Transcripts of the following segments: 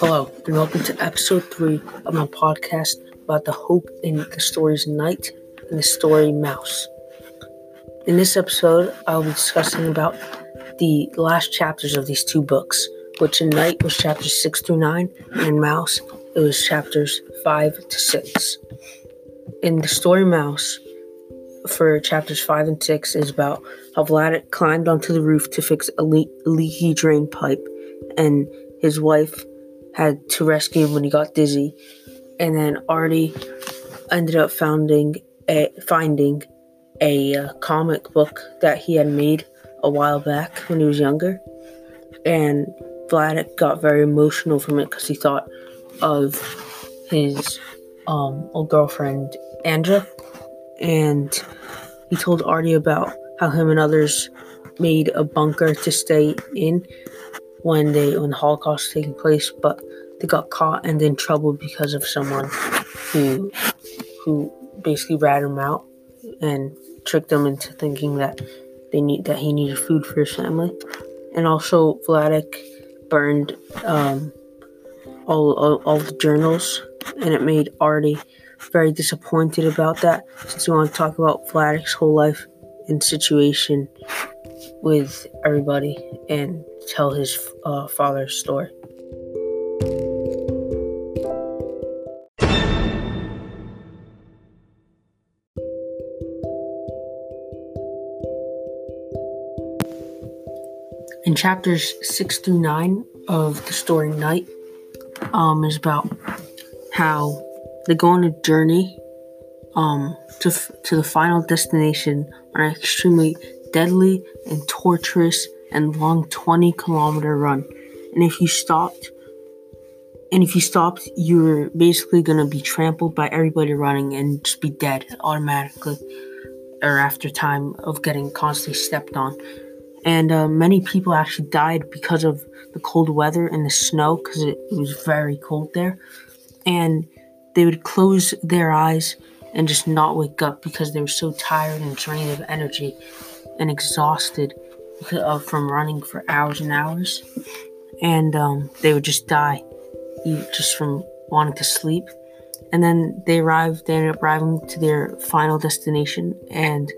Hello, and welcome to episode three of my podcast about the hope in the stories Night and the story Maus. In this episode, I will be discussing about the last chapters of these two books, which in Night was chapters six through nine, and in Maus it was chapters five to six. In the story Maus, for chapters five and six, is about how Vlad climbed onto the roof to fix a, le- a leaky drain pipe, and his wife had to rescue him when he got dizzy, and then Artie ended up founding a, finding a uh, comic book that he had made a while back when he was younger, and Vladek got very emotional from it because he thought of his um, old girlfriend Andra, and he told Artie about how him and others made a bunker to stay in when they when the Holocaust was taking place, but they got caught and in trouble because of someone who who basically ratted them out and tricked them into thinking that they need that he needed food for his family. And also Vladek burned um, all, all all the journals, and it made Artie very disappointed about that since we want to talk about Vladek's whole life and situation with everybody and tell his uh, father's story. In chapters 6 through 9 of the story Night, um, is about how they go on a journey um, to, to the final destination on an extremely deadly and torturous and long 20 kilometer run. And if you stopped, and if you stopped, you're basically gonna be trampled by everybody running and just be dead automatically, or after time of getting constantly stepped on. And uh, many people actually died because of the cold weather and the snow, because it, it was very cold there. And they would close their eyes and just not wake up because they were so tired and drained of energy and exhausted from running for hours and hours, and um, they would just die just from wanting to sleep. And then they arrived. They ended up arriving to their final destination, and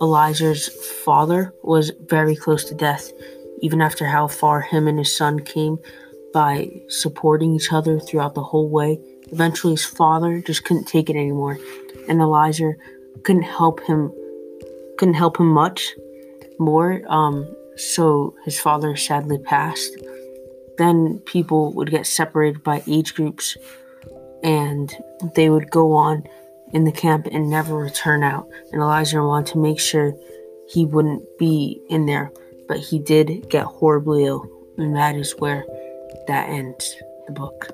Elizer's father was very close to death, even after how far him and his son came by supporting each other throughout the whole way. Eventually, his father just couldn't take it anymore, and Elizer couldn't help him. Couldn't help him much more. Um, so his father sadly passed. Then people would get separated by age groups and they would go on in the camp and never return out. And Elijah wanted to make sure he wouldn't be in there, but he did get horribly ill, and that is where that ends the book.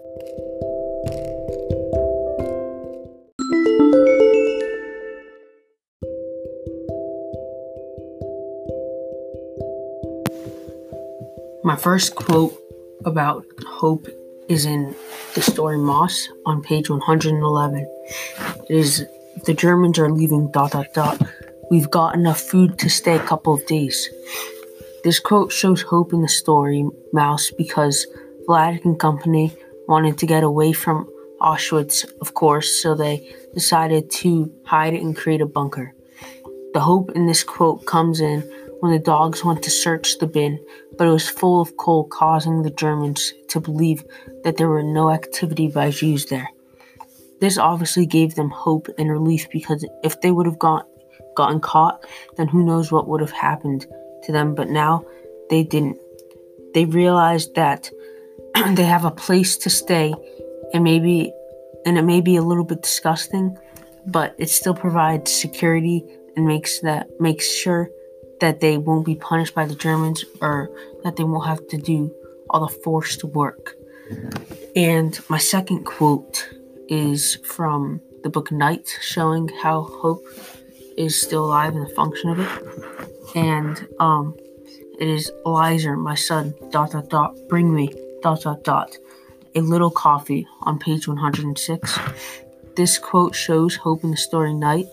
My first quote about hope is in the story Maus on page 111. It is the Germans are leaving dot dot dot. We've got enough food to stay a couple of days. This quote shows hope in the story Maus because Vlad and company wanted to get away from Auschwitz, of course, so they decided to hide and create a bunker. The hope in this quote comes in when the dogs went to search the bin, but it was full of coal, causing the Germans to believe that there were no activity by Jews there. This obviously gave them hope and relief because if they would have got, gotten caught, then who knows what would have happened to them. But now they didn't. They realized that they have a place to stay, and maybe, and it may be a little bit disgusting, but it still provides security and makes that makes sure that they won't be punished by the Germans or that they won't have to do all the forced work. And my second quote is from the book Night, showing how hope is still alive and the function of it. And um, it is Elizer, my son, dot dot dot, bring me, dot dot dot, a little coffee on page 106. This quote shows hope in the story Night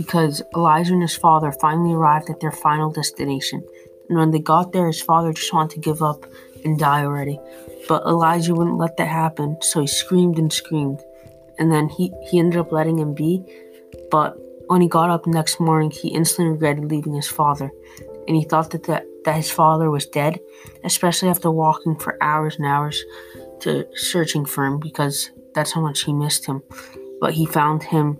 because Elijah and his father finally arrived at their final destination. And when they got there, his father just wanted to give up and die already. But Elijah wouldn't let that happen, so he screamed and screamed. And then he, he ended up letting him be. But when he got up next morning, he instantly regretted leaving his father. And he thought that, that, that his father was dead, especially after walking for hours and hours to searching for him because that's how much he missed him. But he found him,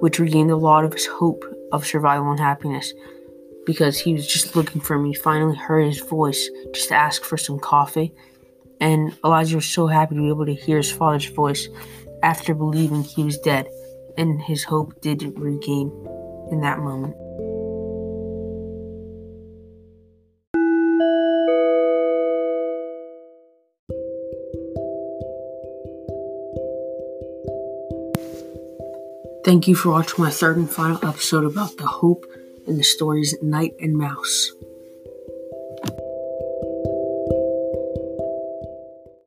which regained a lot of his hope of survival and happiness because he was just looking for me. Finally heard his voice just to ask for some coffee. And Elijah was so happy to be able to hear his father's voice after believing he was dead. And his hope did regain in that moment. Thank you for watching my third and final episode about the hope and the stories Night and Maus.